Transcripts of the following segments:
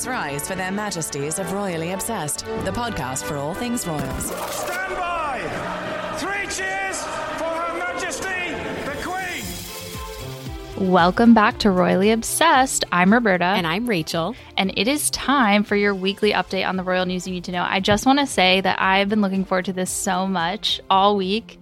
Please rise for their majesties of Royally Obsessed, the podcast for all things royals. Stand by! Three cheers for Her Majesty the Queen! Welcome back to Royally Obsessed. I'm Roberta. And I'm Rachel. and it is time for your weekly update on the royal news you need to know. I just want to say that I've been looking forward to this so much all week.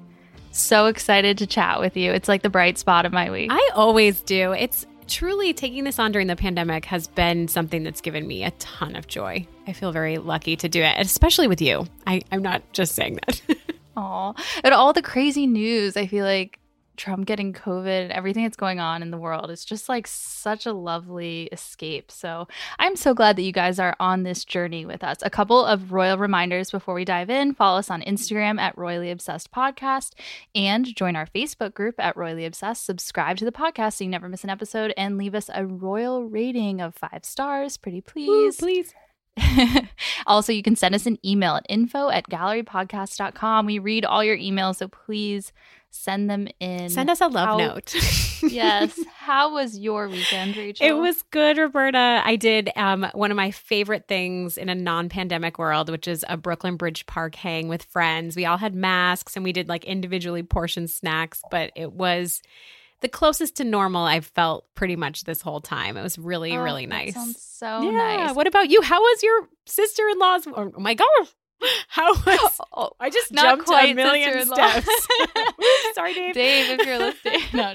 So excited to chat with you. It's like the bright spot of my week. I always do. It's truly taking this on during the pandemic has been something that's given me a ton of joy. I feel very lucky to do it, especially with you. I, I'm not just saying that. Aw. And all the crazy news, I feel like Trump getting COVID, and everything that's going on in the world, it's just like such a lovely escape. So I'm so glad that you guys are on this journey with us. A couple of royal reminders before we dive in follow us on Instagram at Royally Obsessed Podcast and join our Facebook group at Royally Obsessed. Subscribe to the podcast so you never miss an episode and leave us a royal rating of five stars. Pretty please. please. also, you can send us an email at info at gallerypodcast.com. We read all your emails, so please send them in. Send us a love How- note. yes. How was your weekend, Rachel? It was good, Roberta. I did um, one of my favorite things in a non pandemic world, which is a Brooklyn Bridge Park hang with friends. We all had masks and we did like individually portioned snacks, but it was the closest to normal I've felt pretty much this whole time. It was really, Oh, really nice. Sounds so yeah. nice. What about you? How was your sister in law's? Oh my gosh. How was. Oh, I just Not jumped quite a million steps. Sorry, Dave. Dave, if you're listening. No.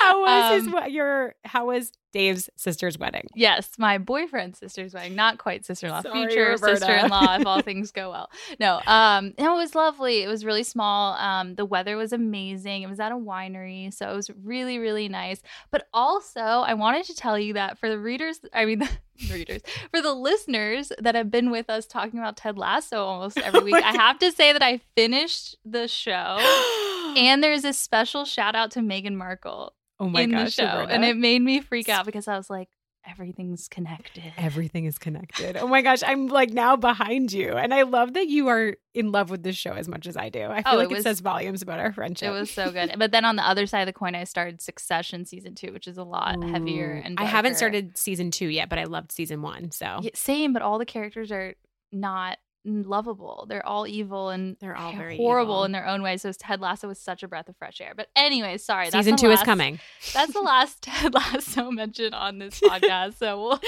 How was his Um, we- your how was Dave's sister's wedding? Yes, my boyfriend's sister's wedding, not quite sister-in-law, Sorry, future Roberta. sister-in-law if all things go well. No, um, it was lovely. It was really small. Um, the weather was amazing. It was at a winery, so it was really, really nice. But also, I wanted to tell you that for the readers, I mean, the readers, for the listeners that have been with us talking about Ted Lasso almost every week, I have to say that I finished the show. And there's a special shout out to Meghan Markle oh my in gosh, the show. Roberta. And it made me freak out because I was like, everything's connected. Everything is connected. Oh my gosh, I'm like now behind you. And I love that you are in love with this show as much as I do. I feel Oh, like it it, says volumes about our friendship. It was so good. But then on the other side of the coin, I started Succession season two, which is a lot heavier Ooh. and I haven't started season two yet, but I loved season one. So Yeah, same, but all the characters are not lovable. They're all evil and They're all very horrible evil. in their own way. So Ted Lasso was such a breath of fresh air. But anyway, sorry. season two is coming. That's the last Ted Lasso mention on this podcast. So we'll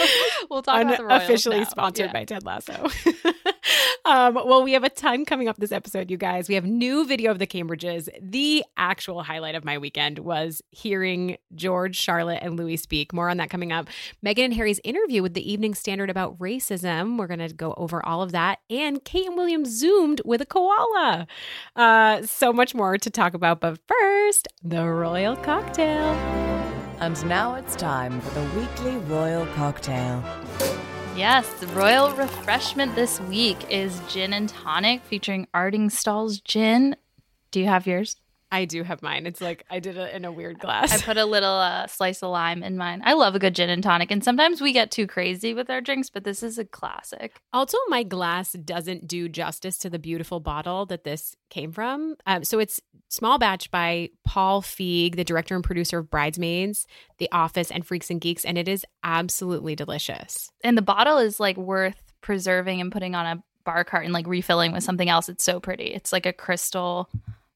we'll talk about the royals Unofficially now. sponsored Yeah. by Ted Lasso. um, well, we have a ton coming up this episode, you guys. We have new video of the Cambridges. The actual highlight of my weekend was hearing George, Charlotte, and Louis speak. More on that coming up. Meghan and Harry's interview with the Evening Standard about racism. We're going to go over all of that. And Kate and William zoomed with a koala. Uh, so much more to talk about. But first, the royal cocktail. And now it's time for the weekly royal cocktail. Yes, the royal refreshment this week is gin and tonic featuring Artingstall's gin. Do you have yours? I do have mine. It's like I did it in a weird glass. I put a little uh, slice of lime in mine. I love a good gin and tonic, and sometimes we get too crazy with our drinks, but this is a classic. Also, my glass doesn't do justice to the beautiful bottle that this came from. Um, so it's small batch by Paul Feig, the director and producer of Bridesmaids, The Office, and Freaks and Geeks, and it is absolutely delicious. And the bottle is like worth preserving and putting on a bar cart and like refilling with something else. It's so pretty. It's like a crystal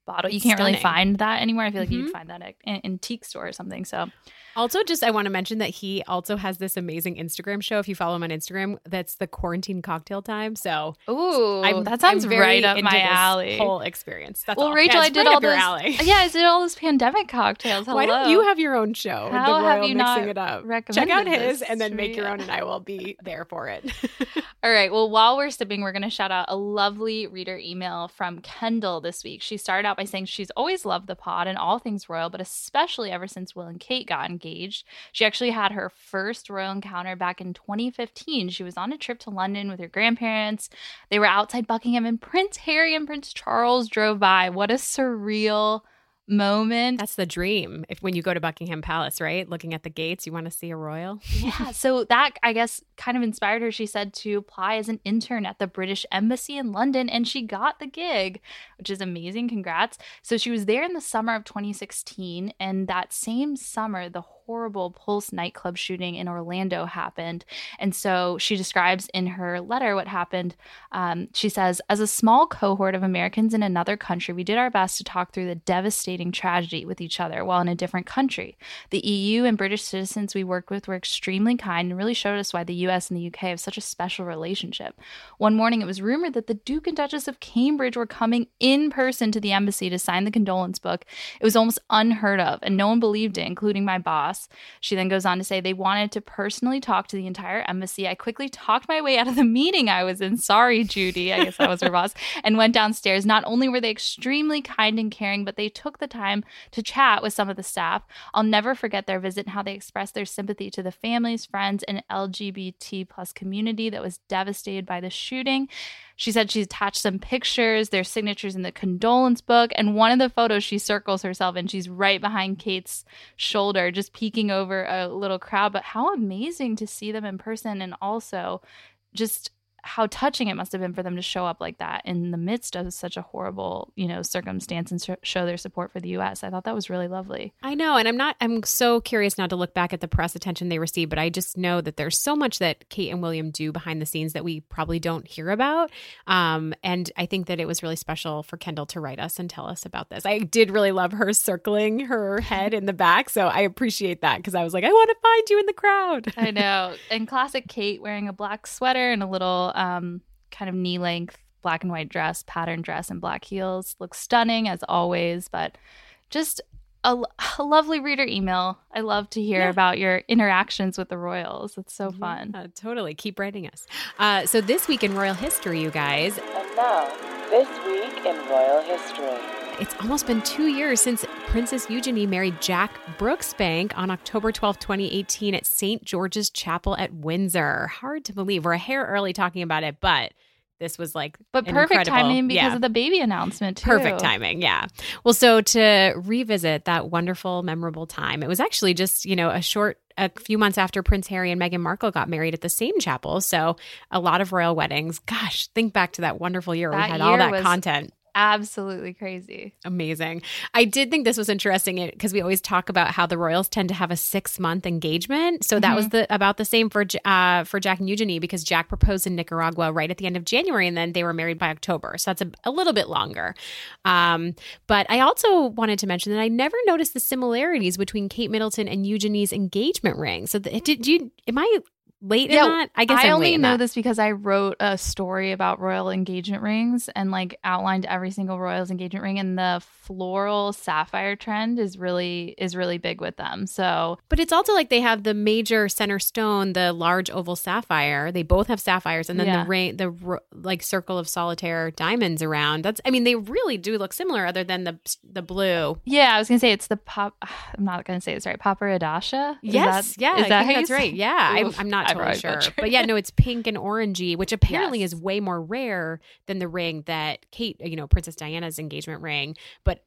bottle. You can't really find that anymore. I feel like Mhm. you'd find that at an antique store or something. So Also, just I want to mention that he also has this amazing Instagram show. If you follow him on Instagram, that's the quarantine cocktail time. So Ooh, I'm, that sounds I'm very right up my alley. Whole experience. That's well, all. Rachel, Yeah, I did right all those. alley. Yeah, I did all those pandemic cocktails. Hello. Why don't you have your own show? How the have you mixing not it up. Check out his and then make your own, and I will be there for it. All right. Well, while we're sipping, we're going to shout out a lovely reader email from Kendall this week. She started out by saying she's always loved the pod and all things royal, but especially ever since Will and Kate got engaged. She actually had her first royal encounter back in 2015. She was on a trip to London with her grandparents. They were outside Buckingham, and Prince Harry and Prince Charles drove by. What a surreal moment. That's the dream. If when you go to Buckingham Palace, right? Looking at the gates, you want to see a royal. yeah. So that I guess kind of inspired her, she said, to apply as an intern at the British Embassy in London. And she got the gig, which is amazing. Congrats. So she was there in the summer of 2016. And that same summer, the horrible Pulse nightclub shooting in Orlando happened. And so she describes in her letter what happened. Um, she says, As a small cohort of Americans in another country, we did our best to talk through the devastating tragedy with each other while in a different country. The EU and British citizens we worked with were extremely kind and really showed us why the US and the UK have such a special relationship. One morning, it was rumored that the Duke and Duchess of Cambridge were coming in person to the embassy to sign the condolence book. It was almost unheard of, and no one believed it, including my boss. She then goes on to say they wanted to personally talk to the entire embassy. I quickly talked my way out of the meeting I was in. Sorry, Judy. I guess that was her boss. And went downstairs. Not only were they extremely kind and caring, but they took the time to chat with some of the staff. I'll never forget their visit and how they expressed their sympathy to the families, friends, and LGBT plus community that was devastated by the shooting. She said she attached some pictures, their signatures in the condolence book, and one of the photos she circles herself and she's right behind Kate's shoulder, just peeking over a little crowd. But how amazing to see them in person and also just how touching it must have been for them to show up like that in the midst of such a horrible, you know, circumstance and sh- show their support for the U.S. I thought that was really lovely. I know, and I'm not. I'm so curious now to look back at the press attention they received, but I just know that there's so much that Kate and William do behind the scenes that we probably don't hear about. Um, and I think that it was really special for Kendall to write us and tell us about this. I did really love her circling her head in the back, so I appreciate that because I was like, I want to find you in the crowd. I know, and classic Kate wearing a black sweater and a little um, kind of knee length black and white dress, pattern dress, and black heels. Looks stunning as always, but just a, a lovely reader email. I love to hear Yeah. about your interactions with the royals. It's so fun. Uh, totally. Keep writing us. Uh, so, this week in royal history, you guys, And now, this week in royal history. It's almost been two years since Princess Eugenie married Jack Brooksbank on October twelfth, 2018, at St. George's Chapel at Windsor. Hard to believe. We're a hair early talking about it, but this was like But perfect timing because yeah. of the baby announcement too. Perfect timing, yeah. Well, so to revisit that wonderful, memorable time, it was actually just, you know, a short, a few months after Prince Harry and Meghan Markle got married at the same chapel. So a lot of royal weddings. Gosh, think back to that wonderful year. That we had all that content. Absolutely crazy. Amazing. I did think this was interesting because we always talk about how the royals tend to have a six month engagement. So that was the about the same for uh, for Jack and Eugenie because Jack proposed in Nicaragua right at the end of January and then they were married by October. So that's a, a little bit longer. Um, but I also wanted to mention that I never noticed the similarities between Kate Middleton and Eugenie's engagement ring. So th- did you? Am I late in that? I guess I I'm only know this because I wrote a story about royal engagement rings and like outlined every single royal's engagement ring and the floral sapphire trend is really is really big with them. So But it's also like they have the major center stone, the large oval sapphire. They both have sapphires, and then Yeah. the ring, the like circle of solitaire diamonds around. That's, I mean, they really do look similar, other than the the blue. yeah, I was gonna say it's the pop. I'm not gonna say it's right. Padparadscha. Yes, that- yeah, is I that think that's right. Yeah, I'm, I'm not I totally sure, but yeah, no, it's pink and orangey, which apparently Yes. is way more rare than the ring that Kate, you know, Princess Diana's engagement ring, but.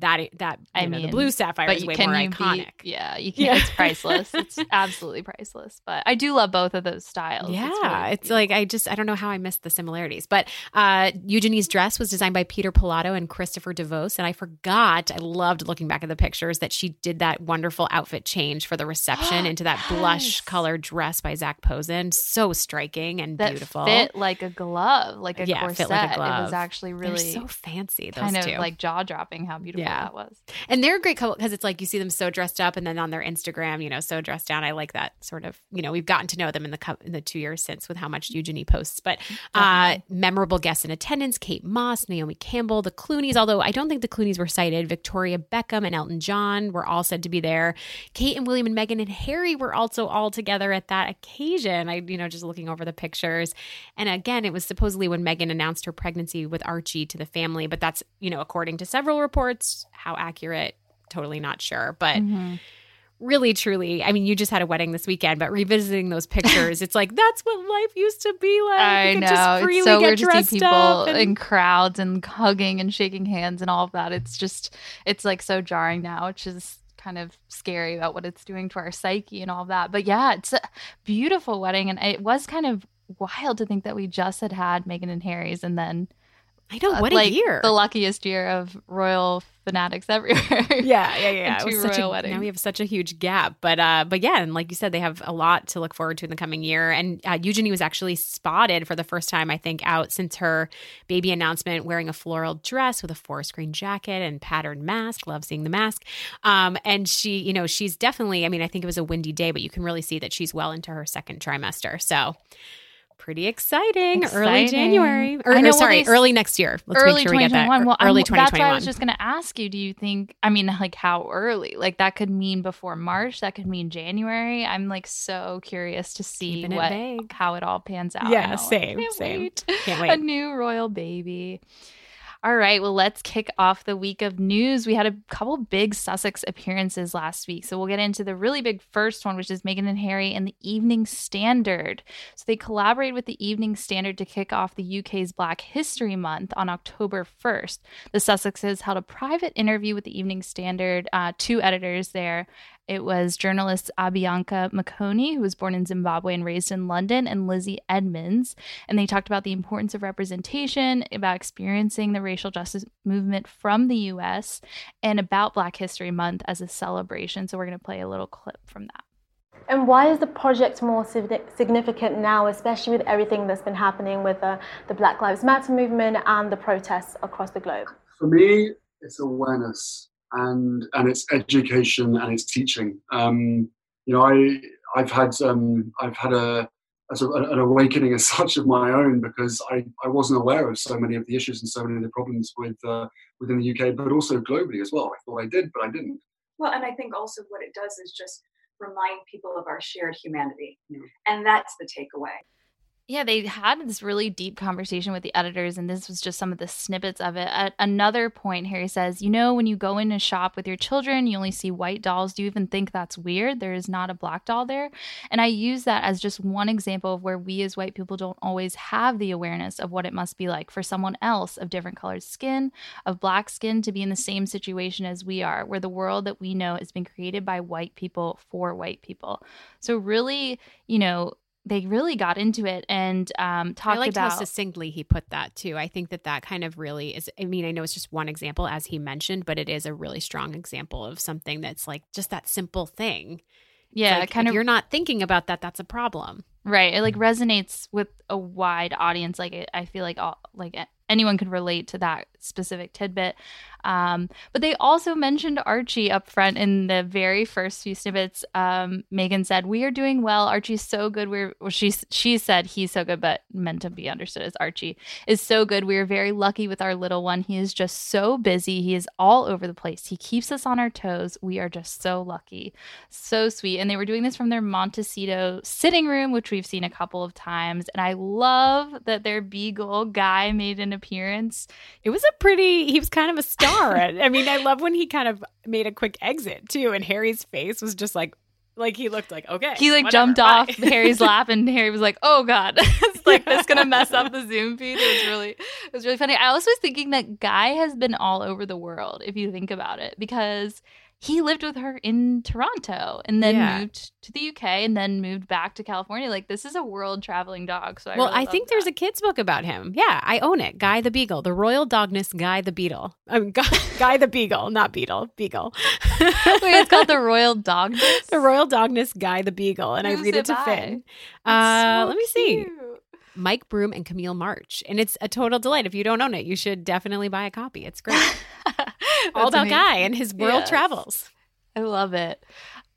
That that I know, the blue sapphire but is way can more iconic. beat? Yeah, you can. Yeah. It's priceless. It's absolutely priceless. But I do love both of those styles. Yeah, really it's, like I just I don't know how I missed the similarities. But uh Eugenie's dress was designed by Peter Pilotto and Christopher De Vos, and I forgot. I loved looking back at the pictures that she did that wonderful outfit change for the reception into that blush Yes. colored dress by Zac Posen. So striking and that beautiful. fit like a glove, like a Yeah, corset. fit like a It was actually They're really so fancy. Those kind of two. like jaw dropping how beautiful Yeah. That was. And they're a great couple because it's like you see them so dressed up, and then on their Instagram, you know, so dressed down. I like that sort of. You know, we've gotten to know them in the cou- in the two years since with how much Eugenie posts. But uh, memorable guests in attendance: Kate Moss, Naomi Campbell, the Clooney's. Although I don't think the Clooney's were cited. Victoria Beckham and Elton John were all said to be there. Kate and William and Meghan and Harry were also all together at that occasion. I, you know, just looking over the pictures, and again, it was supposedly when Meghan announced her pregnancy with Archie to the family. But that's you know, according to several reports, how accurate, totally not sure. But Mm-hmm. really, truly, I mean, you just had a wedding this weekend, but revisiting those pictures, it's like that's what life used to be like. I You know. just freely It's so weird to see people and- in crowds and hugging and shaking hands and all of that. It's just, it's like so jarring now, which is kind of scary about what it's doing to our psyche and all of that. But yeah, it's a beautiful wedding. And it was kind of wild to think that we just had had Meghan and Harry's and then I know uh, what like a year. the luckiest year of royal fanatics everywhere. yeah, yeah, yeah. and It was two such a, royal weddings. now we have such a huge gap, but uh, but yeah, and like you said, they have a lot to look forward to in the coming year. And uh, Eugenie was actually spotted for the first time, I think, out since her baby announcement, wearing a floral dress with a forest green jacket and patterned mask. Love seeing the mask. Um, and she, you know, she's definitely. I mean, I think it was a windy day, but you can really see that she's well into her second trimester. So. Pretty exciting. Early January. Or, I know, well, sorry, they- early next year. Let's early make sure we get that. 2021. Well, early I'm, 2021. That's why I was just going to ask you. Do you think? I mean, like how early? Like that could mean before March. That could mean January. I'm like so curious to see Keeping what how it all pans out. Yeah, know. same, Can't same. wait. Can't A new royal baby. All right, well, let's kick off the week of news. We had a couple big Sussex appearances last week. So we'll get into the really big first one, which is Meghan and Harry and the Evening Standard. So they collaborated with the Evening Standard to kick off the UK's Black History Month on October 1st. The Sussexes held a private interview with the Evening Standard, uh, two editors there. It was journalists Abianca Makoni, who was born in Zimbabwe and raised in London, and Lizzie Edmonds. And they talked about the importance of representation, about experiencing the racial justice movement from the US, and about Black History Month as a celebration. So we're going to play a little clip from that. And why is the project more significant now, especially with everything that's been happening with uh, the Black Lives Matter movement and the protests across the globe? For me, it's awareness and and it's education and it's teaching. Um, you know, I I've had um, I've had a, a sort of an awakening as such of my own because I, I wasn't aware of so many of the issues and so many of the problems with uh, within the UK, but also globally as well. I thought I did, but I didn't. Well, and I think also what it does is just remind people of our shared humanity. And that's the takeaway. Yeah, they had this really deep conversation with the editors, and this was just some of the snippets of it. At another point, Harry says, You know, when you go in a shop with your children, you only see white dolls. Do you even think that's weird? There is not a black doll there. And I use that as just one example of where we as white people don't always have the awareness of what it must be like for someone else of different colored skin, of black skin, to be in the same situation as we are, where the world that we know has been created by white people for white people. So, really, you know, they really got into it and um, talked I liked about how succinctly he put that too. I think that that kind of really is. I mean, I know it's just one example as he mentioned, but it is a really strong example of something that's like just that simple thing. Yeah, like, kind if of you're not thinking about that, that's a problem. right. It like resonates with a wide audience. Like it, I feel like all like anyone could relate to that specific tidbit. Um, but they also mentioned Archie up front in the very first few snippets. Um, Meghan said, "We are doing well. Archie's so good. We're well, she she said he's so good, but meant to be understood as Archie is so good. We are very lucky with our little one. He is just so busy. He is all over the place. He keeps us on our toes. We are just so lucky, so sweet. And they were doing this from their Montecito sitting room, which we've seen a couple of times. And I love that their beagle guy made an appearance. It was a pretty. He was kind of a star. I mean, I love when he kind of made a quick exit too, and Harry's face was just like, like he looked like okay. He like whatever, jumped bye. off Harry's lap, and Harry was like, "Oh God, it's like this gonna mess up the Zoom feed." It was really, it was really funny. I also was thinking that Guy has been all over the world, if you think about it, because he lived with her in Toronto and then Yeah. moved to the UK and then moved back to California. Like this is a world traveling dog. So I well, really I think there's a kids book about him. Yeah, I own it. Guy the Beagle, the Royal Dogness Guy the Beetle. I mean, Guy, Guy the Beagle, not Beetle, Beagle. Wait, it's called the Royal Dog. the Royal Dogness Guy the Beagle, and I read it it to by? Finn. Uh, so let me see. Mike Broom and Camille March. And it's a total delight. If you don't own it, you should definitely buy a copy. It's great. All about amazing. Guy and his world Yes. travels. I love it.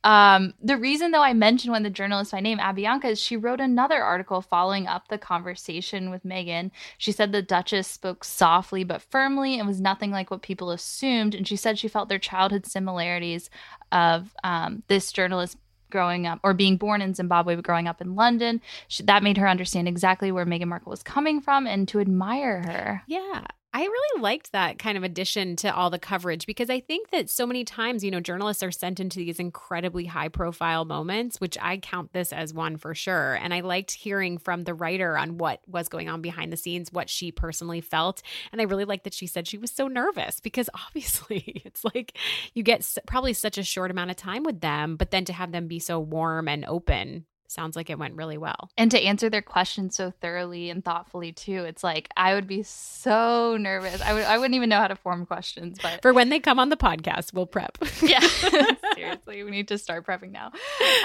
Um, the reason, though, I mentioned when the journalist by name Abianca is she wrote another article following up the conversation with Meghan. She said the Duchess spoke softly but firmly and was nothing like what people assumed. And she said she felt their childhood similarities of um, this journalist growing up or being born in Zimbabwe but growing up in London. She, that made her understand exactly where Meghan Markle was coming from and to admire her. Yeah. I really liked that kind of addition to all the coverage because I think that so many times, you know, journalists are sent into these incredibly high profile moments, which I count this as one for sure. And I liked hearing from the writer on what was going on behind the scenes, what she personally felt. And I really liked that she said she was so nervous because obviously it's like you get probably such a short amount of time with them, but then to have them be so warm and open sounds like it went really well. and to answer their questions so thoroughly and thoughtfully too it's like i would be so nervous i would i wouldn't even know how to form questions but For when they come on the podcast, we'll prep. yeah seriously we need to start prepping now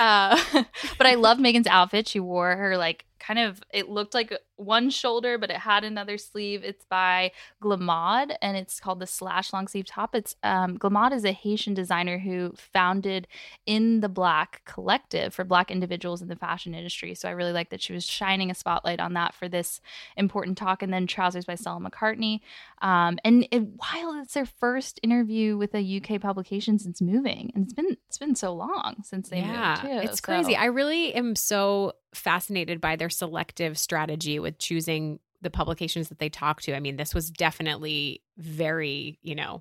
uh, but i love meghan's outfit she wore her like kind of it looked like one shoulder but it had another sleeve. It's by glemaud and it's called the slash long sleeve top. It's um glemaud is a haitian designer who founded in the black collective for black individuals in the fashion industry. So i really like that she was shining a spotlight on that for this important talk and then trousers by stella mccartney. Um, and it, while it's their first interview with a uk publication since moving and it's been it's been so long since they moved too It's crazy. I really am so fascinated by their selective strategy with choosing the publications that they talk to. I mean, this was definitely very, you know,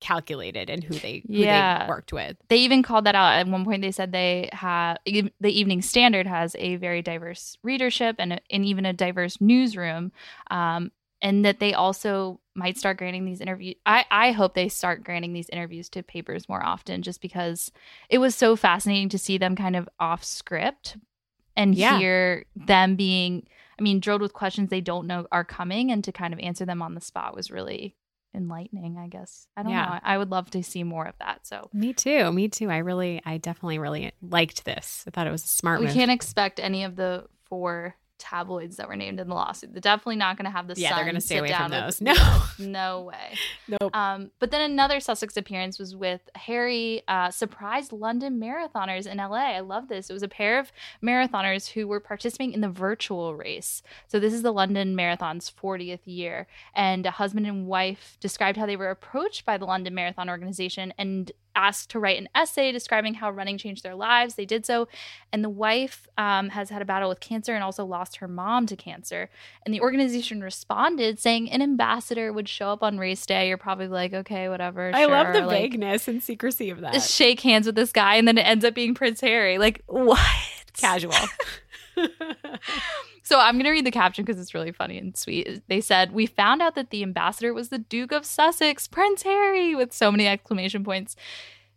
calculated in who they who Yeah. they worked with. they even called that out at one point they said they have the evening standard has a very diverse readership and, and even a diverse newsroom um, and that they also might start granting these interviews I, I hope they start granting these interviews to papers more often just because it was so fascinating to see them kind of off script and Yeah. hear them being i mean drilled with questions they don't know are coming and to kind of answer them on the spot was really enlightening i guess i don't Yeah. know i would love to see more of that so Me too. Me too. I really, I definitely really liked this. I thought it was a smart we move. can't expect any of the four tabloids that were named in the lawsuit. They're definitely not going to have the Yeah, they're gonna stay sit away down from those. No. No way. Nope. Um, but then another Sussex appearance was with Harry uh, surprised London marathoners in LA. I love this. It was a pair of marathoners who were participating in the virtual race. So this is the London Marathon's 40th year, and a husband and wife described how they were approached by the London Marathon organization and asked to write an essay describing how running changed their lives. They did so, and the wife um, has had a battle with cancer and also lost her mom to cancer. And the organization responded saying an ambassador would show up on race day. You're probably like, okay, whatever. I love the like, vagueness and secrecy of that. Shake hands with this guy, and then it ends up being Prince Harry. Like, what? Casual. So I'm going to read the caption because it's really funny and sweet. They said, We found out that the ambassador was the Duke of Sussex, Prince Harry, with so many exclamation points.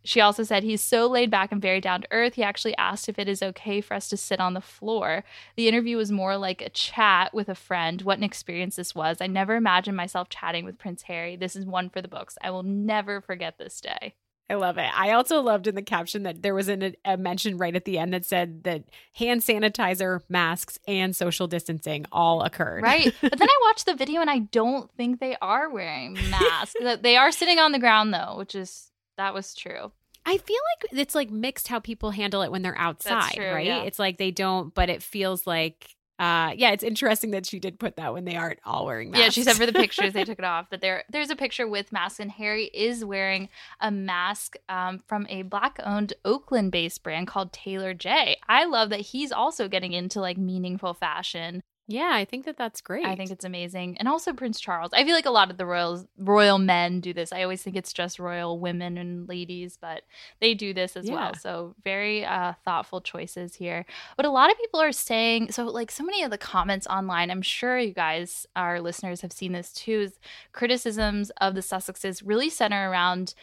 She also said, He's so laid back and very down to earth. He actually asked if it is okay for us to sit on the floor. The interview was more like a chat with a friend. What an experience this was. I never imagined myself chatting with Prince Harry. This is one for the books. I will never forget this day. I love it. I also loved in the caption that there was an, a mention right at the end that said that hand sanitizer, masks, and social distancing all occurred. Right. But then I watched the video and I don't think they are wearing masks. They are sitting on the ground though, which is that was true. I feel like it's like mixed how people handle it when they're outside, true, right? yeah. It's like they don't, but it feels like, uh, yeah, it's interesting that she did put that when they aren't all wearing masks. Yeah, she said for the pictures they took it off that there there's a picture with masks and Harry is wearing a mask um, from a black owned Oakland based brand called Taylor J. I love that he's also getting into like meaningful fashion. Yeah, I think that that's great. I think it's amazing. And also Prince Charles. I feel like a lot of the royals royal men do this. I always think it's just royal women and ladies, but they do this as Yeah. well. So very uh, thoughtful choices here. But a lot of people are saying so like so many of the comments online, I'm sure you guys, our listeners, have seen this too, is criticisms of the Sussexes really center around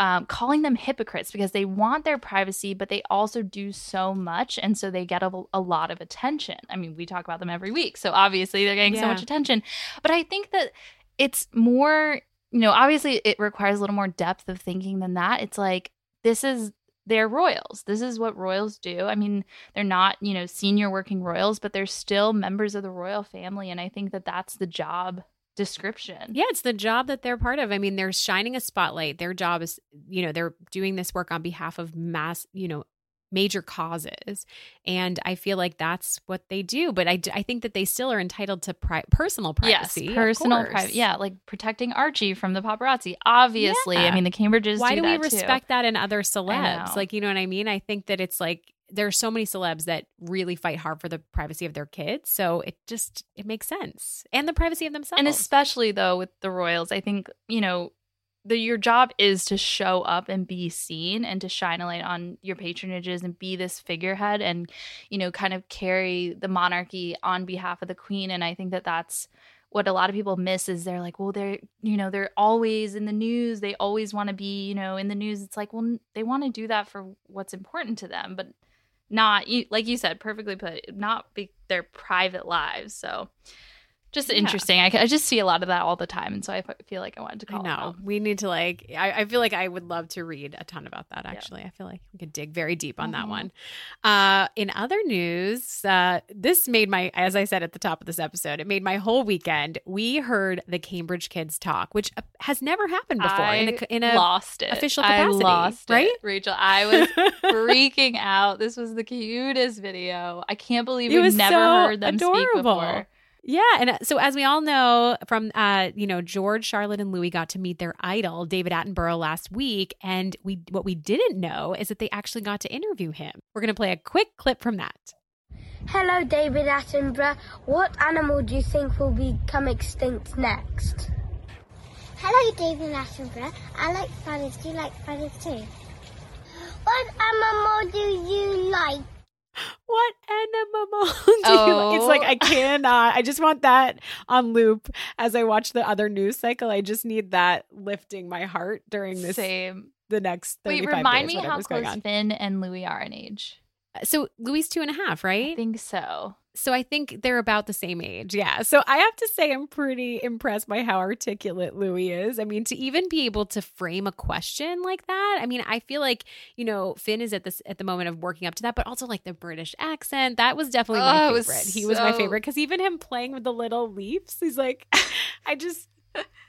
um, calling them hypocrites because they want their privacy, but they also do so much. And so they get a, a lot of attention. I mean, we talk about them every week. So obviously they're getting so much attention. But I think that it's more, you know, obviously it requires a little more depth of thinking than that. It's like, this is they're royals. This is what royals do. I mean, they're not, you know, senior working royals, but they're still members of the royal family. And I think that that's the job description. Yeah, it's the job that they're part of. I mean, they're shining a spotlight. Their job is, you know, they're doing this work on behalf of mass, you know, major causes. And I feel like that's what they do. But I, I think that they still are entitled to pri- personal privacy. Yes, personal privacy. Yeah, like protecting Archie from the paparazzi. Obviously, Yeah. I mean the Cambridges. Why do, we that too. respect that in other celebs? Like, you know what I mean? I think that it's like there are so many celebs that really fight hard for the privacy of their kids. So it just it makes sense. And the privacy of themselves. And especially though with the royals, I think you know the your job is to show up and be seen and to shine a light on your patronages and be this figurehead and you know kind of carry the monarchy on behalf of the queen. And I think that that's what a lot of people miss is they're like, well, they're you know they're always in the news. They always want to be you know in the news. It's like, well, they want to do that for what's important to them, but not like you said perfectly put not be their private lives so just Yeah. interesting I, I just see a lot of that all the time and so i feel like i wanted to call it know. We need to like I, I feel like I would love to read a ton about that actually. I feel like we could dig very deep on that Mhm. one. Uh in other news, uh this made my as I said at the top of this episode, it made my whole weekend. We heard the Cambridge kids talk, which uh, has never happened before in I a in a lost it official i capacity, lost it, right? rachel i was freaking out this was the cutest video i can't believe It we've never so heard them speak adorable. before Yeah, and uh, so as we all know from uh, you know, George, Charlotte, and Louis got to meet their idol, David Attenborough, last week, and we what we didn't know is that they actually got to interview him. We're gonna play a quick clip from that. Hello, David Attenborough. What animal do you think will become extinct next? Hello, David Attenborough. I like spiders. Do you like spiders too? What animal do you like? What animal do you? It's like Oh. I cannot. I just want that on loop as I watch the other news cycle. I just need that lifting my heart during this same the next. 35 wait remind days, me how close finn and louis are in age uh, So Louis two and a half, right? i think so So I think they're about the same age. Yeah. So I have to say I'm pretty impressed by how articulate Louis is. I mean, to even be able to frame a question like that. I mean, I feel like, you know, Finn is at this at the moment of working up to that, but also like the British accent. That was definitely my Oh, it favorite. was he was my favorite cuz even him playing with the little leaps, he's like I just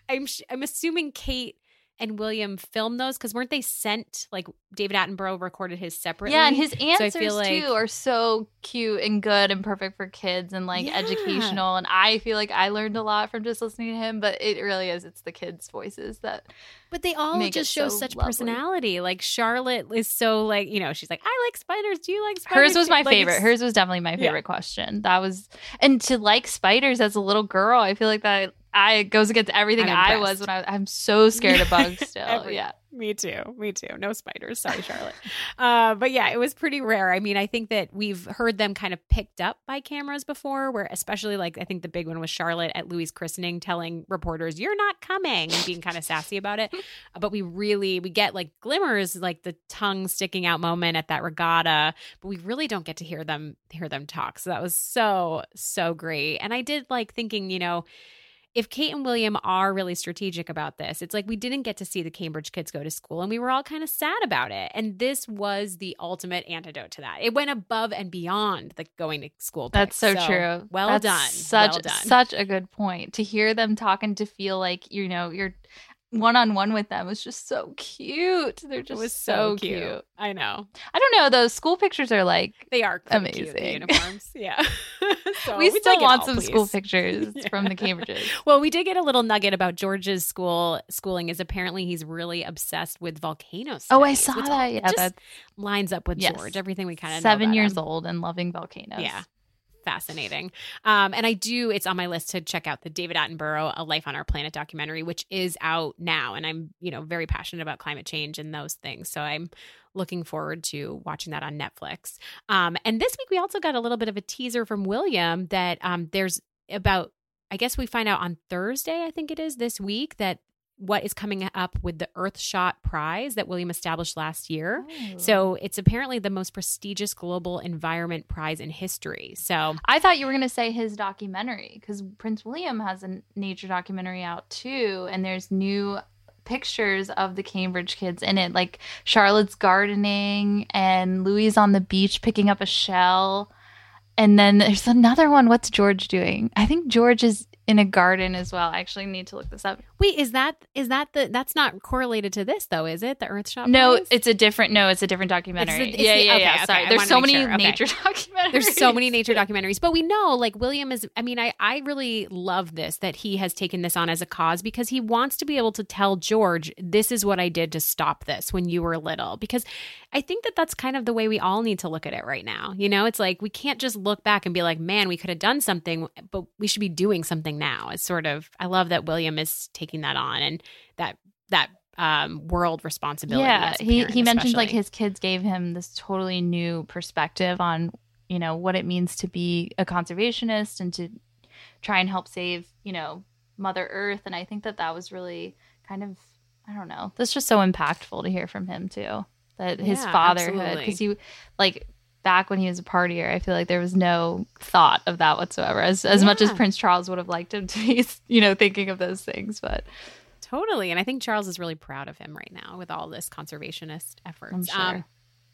I'm sh- I'm assuming Kate and William filmed those because weren't they sent like David Attenborough recorded his separately? Yeah, and his answers like- too are so cute and good and perfect for kids and like Yeah. educational. And I feel like I learned a lot from just listening to him. But it really is. It's the kids' voices that But they all just show so such lovely. personality. Like Charlotte is so like, you know, she's like, I like spiders. Do you like spiders? hers was my Like, favorite. Hers was definitely my Yeah. favorite question. That was and to like spiders as a little girl, I feel like that I it goes against everything I was when I I'm so scared of bugs still. Every- yeah. Me too. Me too. No spiders. Sorry, Charlotte. uh, but yeah, it was pretty rare. I mean, I think that we've heard them kind of picked up by cameras before, where especially like I think the big one was Charlotte at Louis' christening telling reporters, You're not coming and being kind of sassy about it. But we really we get like glimmers like the tongue sticking out moment at that regatta, but we really don't get to hear them hear them talk. So that was so, so great. And I did like thinking, you know, if Kate and William are really strategic about this, it's like we didn't get to see the Cambridge kids go to school and we were all kind of sad about it. And this was the ultimate antidote to that. It went above and beyond the going to school. That's so, pick. true. Well That's done. Such well done. such a good point. To hear them talk and to feel like you know you're one on one with them was just so cute. They're it just was so, so cute. cute. I know. I don't know. Those school pictures are like They are pretty cute, Amazing. uniforms. Yeah. so we we'd still want all, some school pictures Yeah. from the Cambridges. Well, we did get a little nugget about George's school schooling is apparently he's really obsessed with volcanoes. Oh, I saw that. Yeah, that lines up with Yes. George. Everything we kind of seven years old and loving volcanoes. Yeah. Fascinating. Um, and I do, it's on my list to check out the David Attenborough A Life on Our Planet documentary, which is out now. And I'm, you know, very passionate about climate change and those things. So I'm looking forward to watching that on Netflix. Um, and this week we also got a little bit of a teaser from William that um, there's about, I guess we find out on Thursday, I think it is this week, that what is coming up with the Earthshot Prize that William established last year. Oh. So it's apparently the most prestigious global environment prize in history. So I thought you were going to say his documentary because Prince William has a nature documentary out too, and there's new pictures of the Cambridge kids in it. Like Charlotte's gardening and Louis on the beach picking up a shell. And then there's another one. What's George doing? I think George is in a garden as well. I actually need to look this up. Wait, is that is that the that's not correlated to this though, is it? The Earthshot? No, Prize? it's a different. No, it's a different documentary. It's the- it's yeah, the- yeah, okay, yeah. okay, Sorry, there's so many sure. Okay. nature documentaries. There's so many nature documentaries, but we know like William is. I mean, I I really love this that he has taken this on as a cause because he wants to be able to tell George, "This is what I did to stop this when you were little." Because I think that that's kind of the way we all need to look at it right now. You know, it's like we can't just look back and be like, "Man, we could have done something," but we should be doing something now. It's sort of. I love that William is taking that on and that that um world responsibility. Yeah, he he mentioned like his kids gave him this totally new perspective on you know what it means to be a conservationist and to try and help save you know Mother Earth, and I think that that was really kind of I don't know that's just so impactful to hear from him too that his Yeah, fatherhood because he like back when he was a partier, I feel like there was no thought of that whatsoever. As as much as Prince Charles would have liked him to be, you know, thinking of those things, but Totally. And I think Charles is really proud of him right now with all this conservationist efforts. Sure. Um,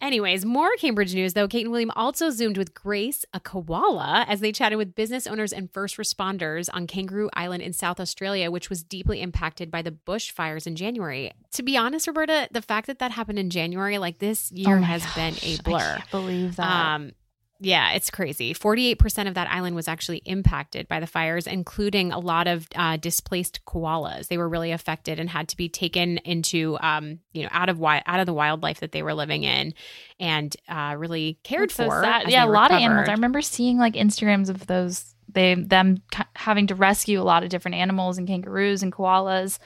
anyways, more Cambridge news though. Kate and William also zoomed with Grace, a koala, as they chatted with business owners and first responders on Kangaroo Island in South Australia, which was deeply impacted by the bushfires in January. To be honest, Roberta, the fact that that happened in January, like this year Oh has been a blur. I can't believe that. Um, yeah, it's crazy. 48% of that island was actually impacted by the fires, including a lot of uh, displaced koalas. They were really affected and had to be taken into, um, you know, out of wi- out of the wildlife that they were living in, and uh, really cared That's so for. sad. Yeah, a lot of animals. I remember seeing like Instagrams of those they them having to rescue a lot of different animals and kangaroos and koalas.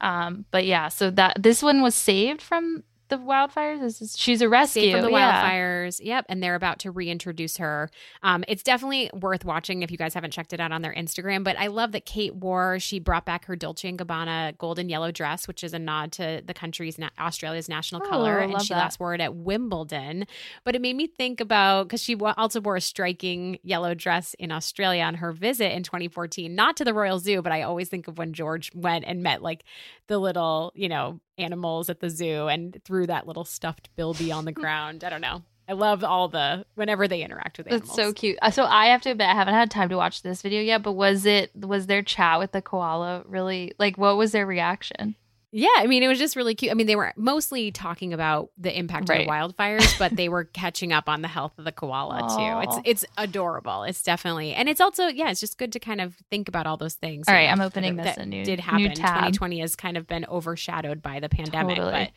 Um, but yeah, so that this one was saved from the wildfires. This is, she's a rescue Saved from the yeah. wildfires. Yep. And they're about to reintroduce her. Um, it's definitely worth watching if you guys haven't checked it out on their Instagram. But I love that Kate wore, she brought back her Dolce and Gabbana golden yellow dress, which is a nod to the country's, na- Australia's national Oh, color. And she that. last wore it at Wimbledon. But it made me think about, because she also wore a striking yellow dress in Australia on her visit in 2014, not to the Royal Zoo, but I always think of when George went and met like the little, you know, animals at the zoo and threw that little stuffed bilby on the ground. I don't know. I love all the whenever they interact with animals. That's so cute. Uh, So I have to admit, I haven't had time to watch this video yet. But was it was their chat with the koala really like? What was their reaction? Yeah, I mean, it was just really cute. I mean, they were mostly talking about the impact Right. of the wildfires, but they were catching up on the health of the koala Aw. too. It's it's adorable. It's definitely, and it's also yeah, it's just good to kind of think about all those things. All right, know, I'm that- opening this that new- did happen. tab. 2020 has kind of been overshadowed by the pandemic, Totally. but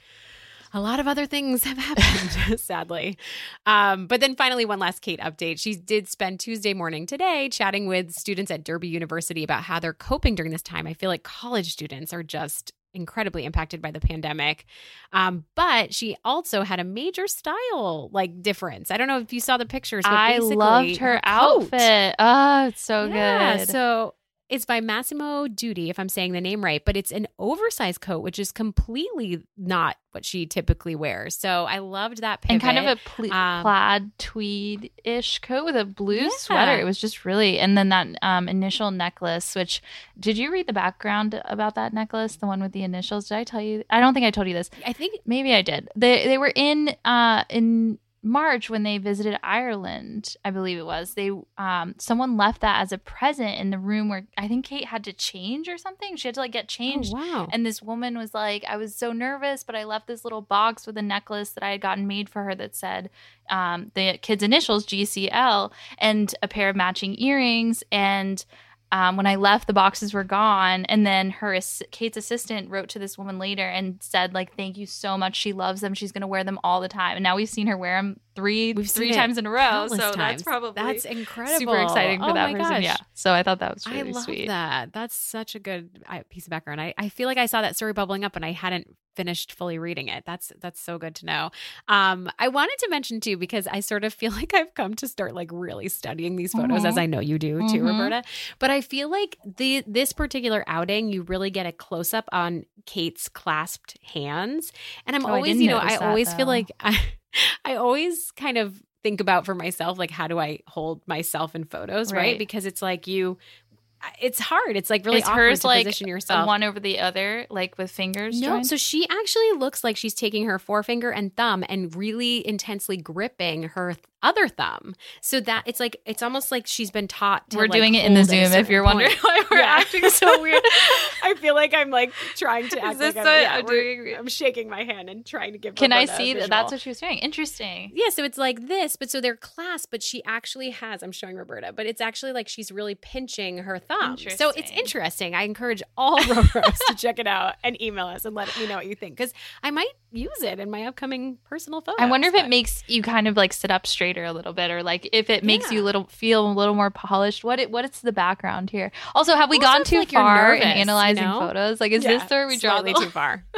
a lot of other things have happened, sadly. Um, but then finally, one last Kate update. She did spend Tuesday morning today chatting with students at Derby University about how they're coping during this time. I feel like college students are just incredibly impacted by the pandemic. Um, but she also had a major style like difference. I don't know if you saw the pictures. But I loved her, coat- outfit. Oh, it's so yeah, good. So it's by Massimo Dutti, if I'm saying the name right, but it's an oversized coat, which is completely not what she typically wears. So I loved that pivot. and kind of a ple- Um, plaid tweed ish coat with a blue Yeah. sweater. It was just really, and then that um, initial necklace. Which did you read the background about that necklace? The one with the initials. Did I tell you? I don't think I told you this. I think Maybe I did. They they were in uh in March when they visited Ireland, I believe it was. They um someone left that as a present in the room where I think Kate had to change or something. She had to like get changed. Oh, wow. And this woman was like, I was so nervous, but I left this little box with a necklace that I had gotten made for her that said um, the kid's initials, GCL, and a pair of matching earrings. And um, when I left, the boxes were gone. And then her Kate's assistant wrote to this woman later and said, like, thank you so much. She loves them. She's going to wear them all the time. And now we've seen her wear them three We've three times in a row. So countless that's probably That's incredible. super exciting for Oh that my person. gosh. Yeah. So I thought that was really I love sweet. that. That's such a good piece of background. I, I feel like I saw that story bubbling up and I hadn't finished fully reading it. That's that's so good to know. Um, I wanted to mention too because I sort of feel like I've come to start like really studying these photos, Mhm. as I know you do too, Mhm. Roberta. But I feel like the this particular outing, you really get a close up on Kate's clasped hands, and I'm Oh, always, you know, I that, always feel like I, I always kind of think about for myself like how do I hold myself in photos, right? Right. Because it's like you it's hard. It's like really Is awkward hers to like position yourself. one over the other, like with fingers no, joined? so she actually looks like she's taking her forefinger and thumb and really intensely gripping her other thumb. So that it's like it's almost like she's been taught. To We're like, doing it in the hold at a Zoom if you're wondering point. why we're Yeah. acting so weird. I feel like I'm like trying to act this like what I'm, yeah, I'm doing? I'm shaking my hand and trying to give. Can I see that? That's what she was doing. Interesting. Yeah, so it's like this, but so they're clasped, but she actually has, I'm showing Roberta, but it's actually like she's really pinching her thumb. So it's Interesting. I encourage all Roros to check it out and email us and let me know what you think because I might use it in my upcoming personal photos. I wonder if it makes you kind of like sit up a little bit, or like if it makes you Yeah. a little feel a little more polished. What it what is the background here? Also, have we gone too like far nervous, in you analyzing know? photos? Like, is Yeah, this where we draw the too far.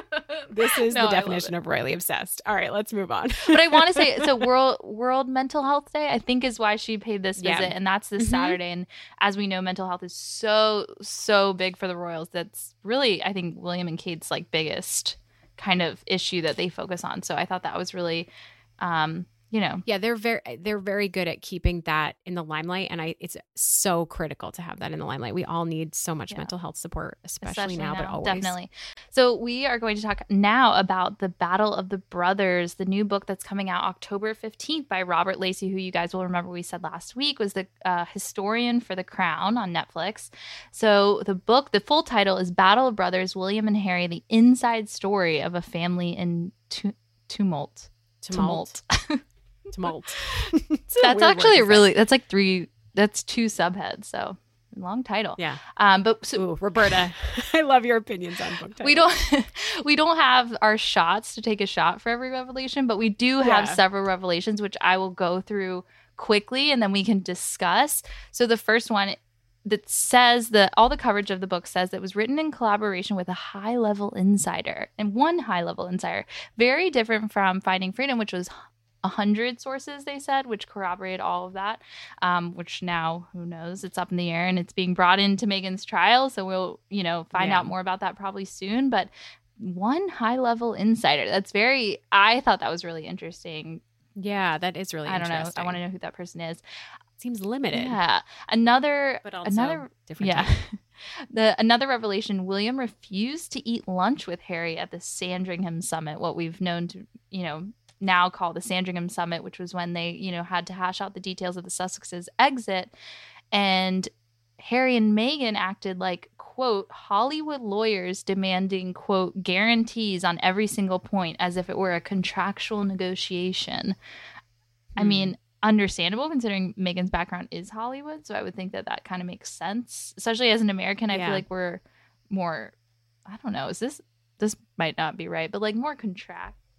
This is No, the definition of royally obsessed. All right, let's move on. but I want to say so World World Mental Health Day I think is why she paid this Yeah. visit and that's this Mhm. Saturday and as we know mental health is so so big for the royals that's really I think William and Kate's like biggest kind of issue that they focus on so I thought that was really um you know Yeah, they're very they're very good at keeping that in the limelight, and I it's so critical to have that in the limelight. We all need so much Yeah. mental health support, especially, now, but always. definitely. So we are going to talk now about the Battle of the Brothers, the new book that's coming out October fifteenth by Robert Lacey, who you guys will remember we said last week was the uh, historian for the Crown on Netflix. So the book, the full title is Battle of Brothers: William and Harry: The Inside Story of a Family in Tu- Tumult. Tumult. Tumult. A That's word actually a really that's like three. That's two subheads. So long title. yeah. Um, but so Ooh, Roberta, I love your opinions on book titles. we don't we don't have our shots to take a shot for every revelation but we do have Yeah. several revelations which i will go through quickly and then we can discuss so the first one that says that all the coverage of the book says that it was written in collaboration with a high level insider and one high level insider very different from finding freedom which was a hundred sources they said which corroborated all of that um, which now who knows? It's up in the air and it's being brought into meghan's trial. So we'll you know find Yeah. out more about that probably soon. But one high level insider that's very i thought that was really interesting. Yeah, that is really i don't know. I want to know who that person is. Seems limited. yeah. Another But also another different. yeah. the another revelation william refused to eat lunch with harry at the sandringham summit what we've known to you know now call the sandringham summit which was when they you know had to hash out the details of the sussexes exit and harry and meghan acted like quote hollywood lawyers demanding quote guarantees on every single point as if it were a contractual negotiation i Hmm. mean understandable considering Meghan's background is Hollywood. So I would think that that kind of makes sense, especially as an American. I Yeah. feel like we're more, I don't know, is this, this might not be right, but like more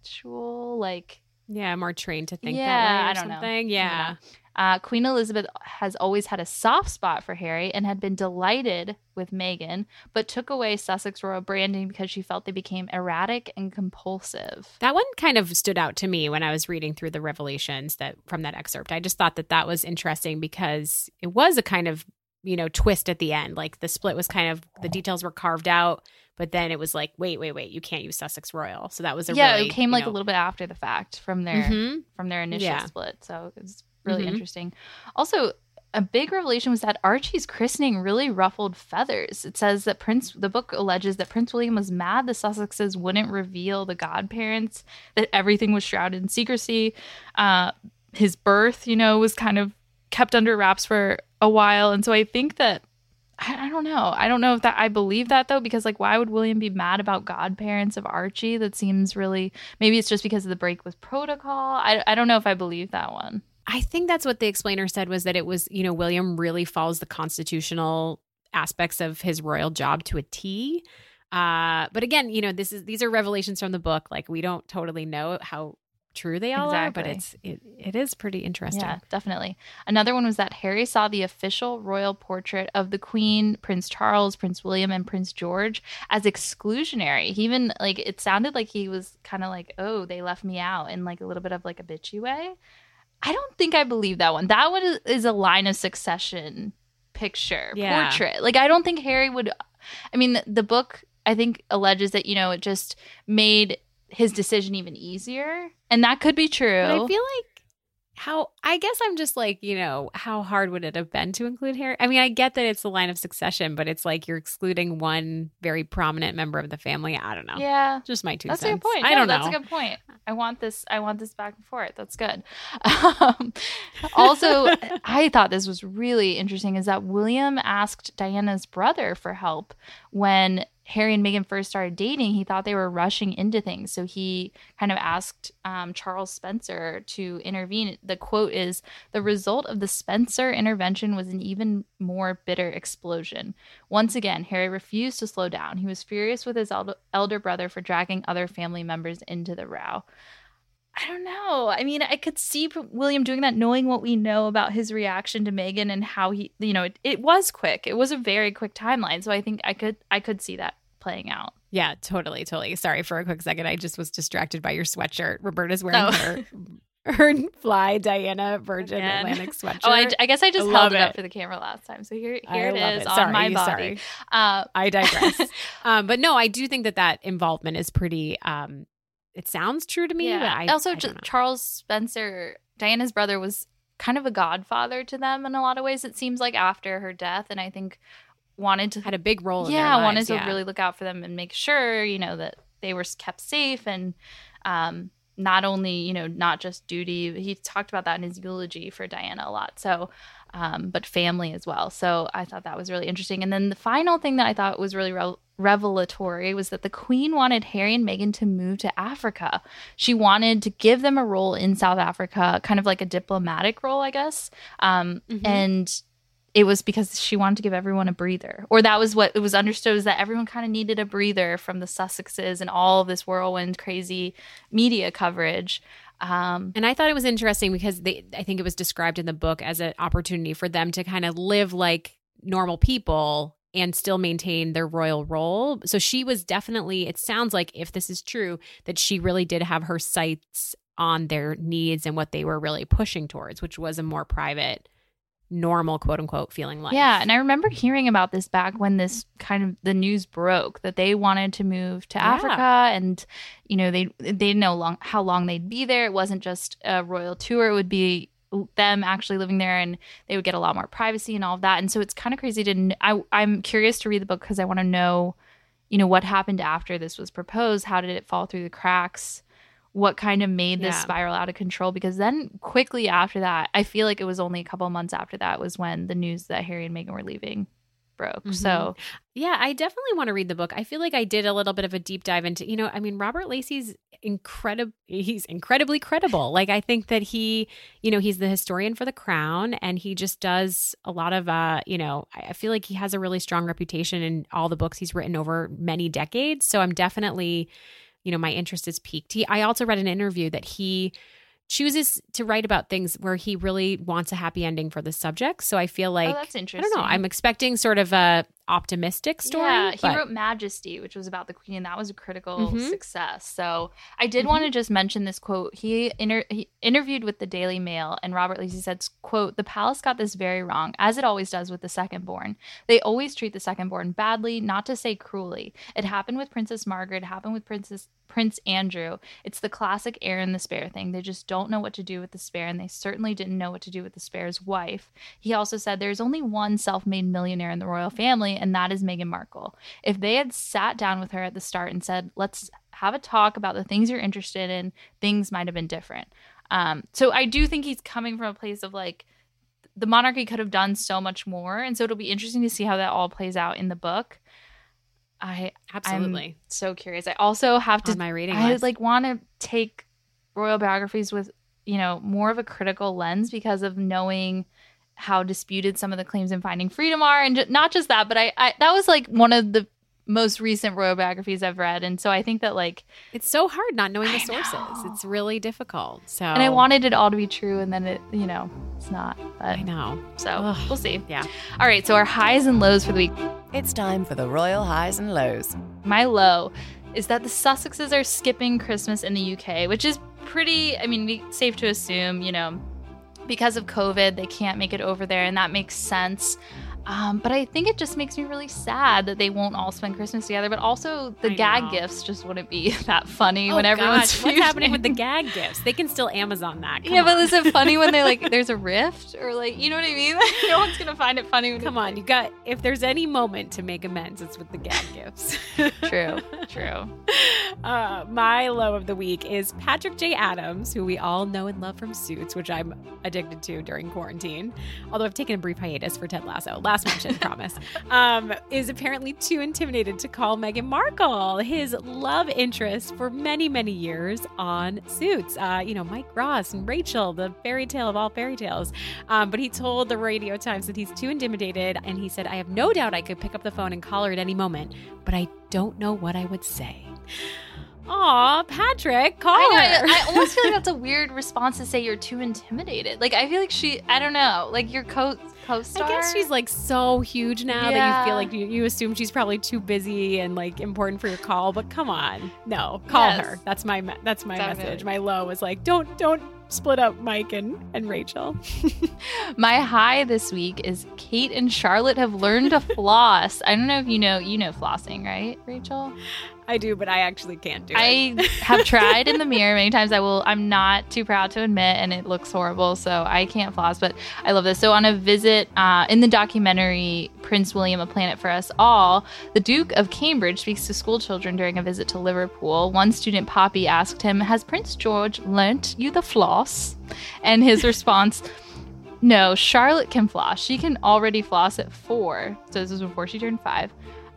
contractual, like, Yeah, more trained to think Yeah, that way or I don't know. something. Yeah. uh, Queen Elizabeth has always had a soft spot for Harry and had been delighted with Meghan, but took away Sussex royal branding because she felt they became erratic and compulsive. That one kind of stood out to me when I was reading through the revelations that from that excerpt. I just thought that that was interesting because it was a kind of, you know, twist at the end. Like the split was kind of the details were carved out, but then it was like, wait, wait, wait, you can't use Sussex Royal. So that was a yeah, really, it came like know- a little bit after the fact from their Mhm. from their initial Yeah. split. So it's really Mhm. interesting. Also, a big revelation was that Archie's christening really ruffled feathers. It says that Prince, the book alleges that Prince William was mad the Sussexes wouldn't reveal the godparents, that everything was shrouded in secrecy. Uh, his birth, you know, was kind of kept under wraps for a while. And so I think that. I, I don't know. I don't know if that I believe that though, because like, why would William be mad about godparents of Archie? That seems really. Maybe it's just because of the break with protocol. I, I don't know if I believe that one. I think that's what the explainer said was that it was, you know, William really follows the constitutional aspects of his royal job to a T. Uh, but again, you know, this is these are revelations from the book. Like we don't totally know how true they all are, but it's it, it is pretty interesting. Yeah, definitely. Another one was that Harry saw the official royal portrait of the Queen, Prince Charles, Prince William, and Prince George as exclusionary. He even like it sounded like he was kind of like, "Oh, they left me out," in like a little bit of like a bitchy way. I don't think I believe that one. That one is, is a line of succession picture Yeah. portrait. Like I don't think Harry would. I mean, the, the book I think alleges that you know it just made his decision even easier, and that could be true. But I feel like how I guess I'm just like, you know, how hard would it have been to include Harry? I mean, I get that it's the line of succession, but it's like you're excluding one very prominent member of the family. I don't know. Yeah. Just my two That's cents. a good point. I No, don't that's know. That's a good point. I want this. I want this back and forth. That's good. Um, also, I thought this was really interesting. Is that William asked Diana's brother for help when Harry and Meghan first started dating? He thought they were rushing into things, so he kind of asked um, Charles Spencer to intervene. The quote is, "The result of the Spencer intervention was an even more bitter explosion." Once again, Harry refused to slow down. He was furious with his elder, elder brother for dragging other family members into the row. I don't know. I mean, I could see William doing that, knowing what we know about his reaction to Meghan and how he, you know, it, it was quick. It was a very quick timeline, so I think I could, I could see that playing out. Yeah, totally, totally. Sorry for a quick second. I just was distracted by your sweatshirt. Roberta's wearing Oh. her her fly Diana Virgin Again. Atlantic sweatshirt. Oh, I, I guess I just I held it up for the camera last time, so here, here it is it. on Sorry, my body. sorry. Uh, I digress. um, but no, I do think that that involvement is pretty. Um, it sounds true to me, but I also I J- don't know. Charles Spencer, Diana's brother, was kind of a godfather to them in a lot of ways. It seems like after her death, and I think wanted to had a big role. yeah, lives, wanted to yeah. really look out for them and make sure you know that they were kept safe and um, not only you know not just duty. He talked about that in his eulogy for Diana a lot. So. Um, but family as well. So I thought that was really interesting. And then the final thing that I thought was really re- revelatory was that the Queen wanted Harry and Meghan to move to Africa. She wanted to give them a role in South Africa, kind of like a diplomatic role, I guess. Um, Mhm. And it was because she wanted to give everyone a breather or that was what it was understood was that everyone kind of needed a breather from the sussexes and all of this whirlwind crazy media coverage um And I thought it was interesting because they, I think it was described in the book as an opportunity for them to kind of live like normal people and still maintain their royal role. So she was definitely, it sounds like, if this is true, that she really did have her sights on their needs and what they were really pushing towards, which was a more private, normal, quote unquote, feeling life. yeah and i remember hearing about this back when this kind of the news broke that they wanted to move to Yeah. africa and you know they they didn't know long how long they'd be there it wasn't just a royal tour it would be them actually living there and they would get a lot more privacy and all of that. And so it's kind of crazy to kn- I, i'm curious to read the book because i want to know you know what happened after this was proposed. How did it fall through the cracks? What kind of made this Yeah. spiral out of control? Because then quickly after that i feel like it was only a couple of months after that was when the news that harry and meghan were leaving broke Mhm. so Yeah, I definitely want to read the book. I feel like I did a little bit of a deep dive into, you know, I mean, Robert Lacey's incredible. He's incredibly credible. Like, I think that he, you know, he's the historian for the crown and he just does a lot of, uh, you know, I I feel like he has a really strong reputation in all the books he's written over many decades. So I'm definitely, you know, my interest is peaked. He, I also read an interview that he, chooses to write about things where he really wants a happy ending for the subject. So I feel oh, like oh that's I don't know. I'm expecting sort of a optimistic story. Yeah, he but- wrote Majesty, which was about the queen, and that was a critical Mhm. success. So I did want to just mention this quote. He, inter- he interviewed with the Daily Mail, and Robert Lacey said, "quote The palace got this very wrong, as it always does with the second-born. They always treat the second-born badly, not to say cruelly. It happened with Princess Margaret. It happened with Princess Prince Andrew. It's the classic heir and the spare thing. They just don't know what to do with the spare, and they certainly didn't know what to do with the spare's wife. He also said there's only one self made millionaire in the royal family, and that is Meghan Markle. If they had sat down with her at the start and said, let's have a talk about the things you're interested in, things might have been different. Um, so I do think he's coming from a place of like, the monarchy could have done so much more. And so it'll be interesting to see how that all plays out in the book. I Absolutely. I'm so curious. I also have to on my reading I list. like want to take royal biographies with you know more of a critical lens because of knowing how disputed some of the claims in Finding Freedom are, and ju- not just that, but I, I that was like one of the most recent royal biographies I've read, and so I think that like, it's so hard not knowing the I sources. know. It's really difficult. So and I wanted it all to be true, and then it you know it's not. But I know. so Ugh. we'll see. Yeah. All right, so our highs and lows for the week. It's time for the royal highs and lows. My low is that the Sussexes are skipping Christmas in the UK, which is pretty, I mean, we- safe to assume, you know, because of COVID, they can't make it over there, and that makes sense. Um, but I think it just makes me really sad that they won't all spend Christmas together. But also, the I gag know. gifts just wouldn't be that funny Oh, when everyone's gosh, what's happening with the gag gifts? They can still Amazon that. Come Yeah, but on. is it funny when they like there's a rift or like you know what I mean? no one's gonna find it funny. Come on, you got. If there's any moment to make amends, it's with the gag gifts. True, true. Uh, my low of the week is Patrick J. Adams, who we all know and love from Suits, which I'm addicted to during quarantine. Although I've taken a brief hiatus for Ted Lasso. Last mention, promise. Um, is apparently too intimidated to call Meghan Markle his love interest for many, many years on Suits. Uh, you know, Mike Ross and Rachel, the fairy tale of all fairy tales. Um, but he told the Radio Times that he's too intimidated, and he said, "I have no doubt I could pick up the phone and call her at any moment, but I don't know what I would say." Aw, Patrick, call I, her. know, I almost feel like that's a weird response to say you're too intimidated. Like I feel like she, I don't know, like your co co-star. I guess she's like so huge now that you feel like you, you assume she's probably too busy and like important for your call. But come on, no, call Yes. her. That's my me- that's my Definitely. message. My low was like, don't don't split up Mike and and Rachel. My high this week is Kate and Charlotte have learned to floss. I don't know if you know, you know flossing, right, Rachel? I do, but I actually can't do it. I have tried in the mirror many times. I will. I'm not too proud to admit, and it looks horrible, so I can't floss. But I love this. So on a visit uh, in the documentary Prince William: A Planet for Us All, the Duke of Cambridge speaks to school children during a visit to Liverpool. One student, Poppy, asked him, "Has Prince George learnt you the floss?" And his response. No, Charlotte can floss. She can already floss at four. So this was before she turned five.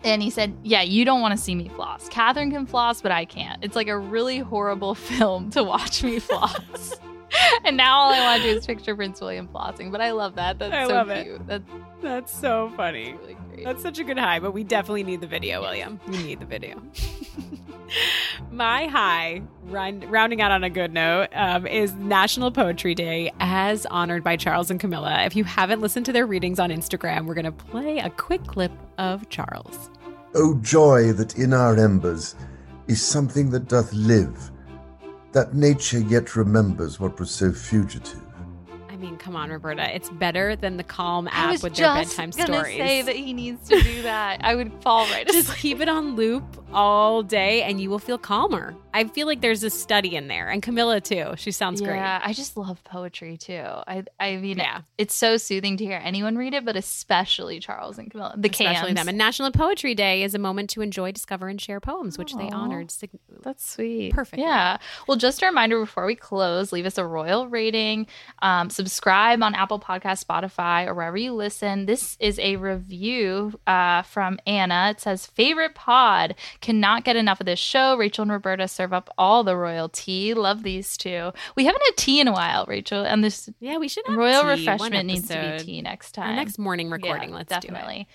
And he said, Yeah, you don't want to see me floss. Catherine can floss, but I can't. It's like a really horrible film to watch me floss. and now all I want to do is picture Prince William flossing. But I love that. That's I so love it. cute. That's That's so funny. really. That's such a good high, but we definitely need the video, William. We need the video. My high, rounding out on a good note, um, is National Poetry Day, as honored by Charles and Camilla. If you haven't listened to their readings on Instagram, we're going to play a quick clip of Charles. O joy that in our embers is something that doth live, that nature yet remembers what was so fugitive. I mean, come on, Roberta. It's better than the Calm I app was with their just bedtime stories. say that he needs to do that. I would fall right asleep. Just asleep. keep it on loop all day and you will feel calmer. I feel like there's a study in there. And Camilla, too. She sounds great. Yeah, I just love poetry too. I I mean, Yeah. it's so soothing to hear anyone read it, but especially Charles and Camilla, the especially Cams. them. And National Poetry Day is a moment to enjoy, discover, and share poems, which they Aw. honored. That's sweet. Perfect. Yeah. Well, just a reminder before we close, leave us a royal rating, um, subscribe on Apple Podcast, Spotify, or wherever you listen. This is a review uh, from Anna. It says, Favorite pod. Cannot get enough of this show. Rachel and Roberta serve up all the royal tea. Love these two. We haven't had tea in a while, Rachel, and this Yeah, we should have royal tea refreshment needs to be tea next Our time. next morning recording. Yeah, Let's definitely.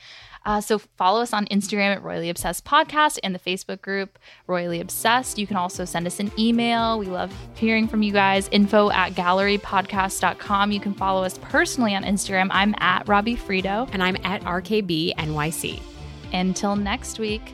Uh, so follow us on Instagram at Royally Obsessed Podcast and the Facebook group Royally Obsessed. You can also send us an email. We love hearing from you guys. Info at gallerypodcast.com. You can follow us personally on Instagram. I'm at Robbie Frito. And I'm at RKB NYC. Until next week,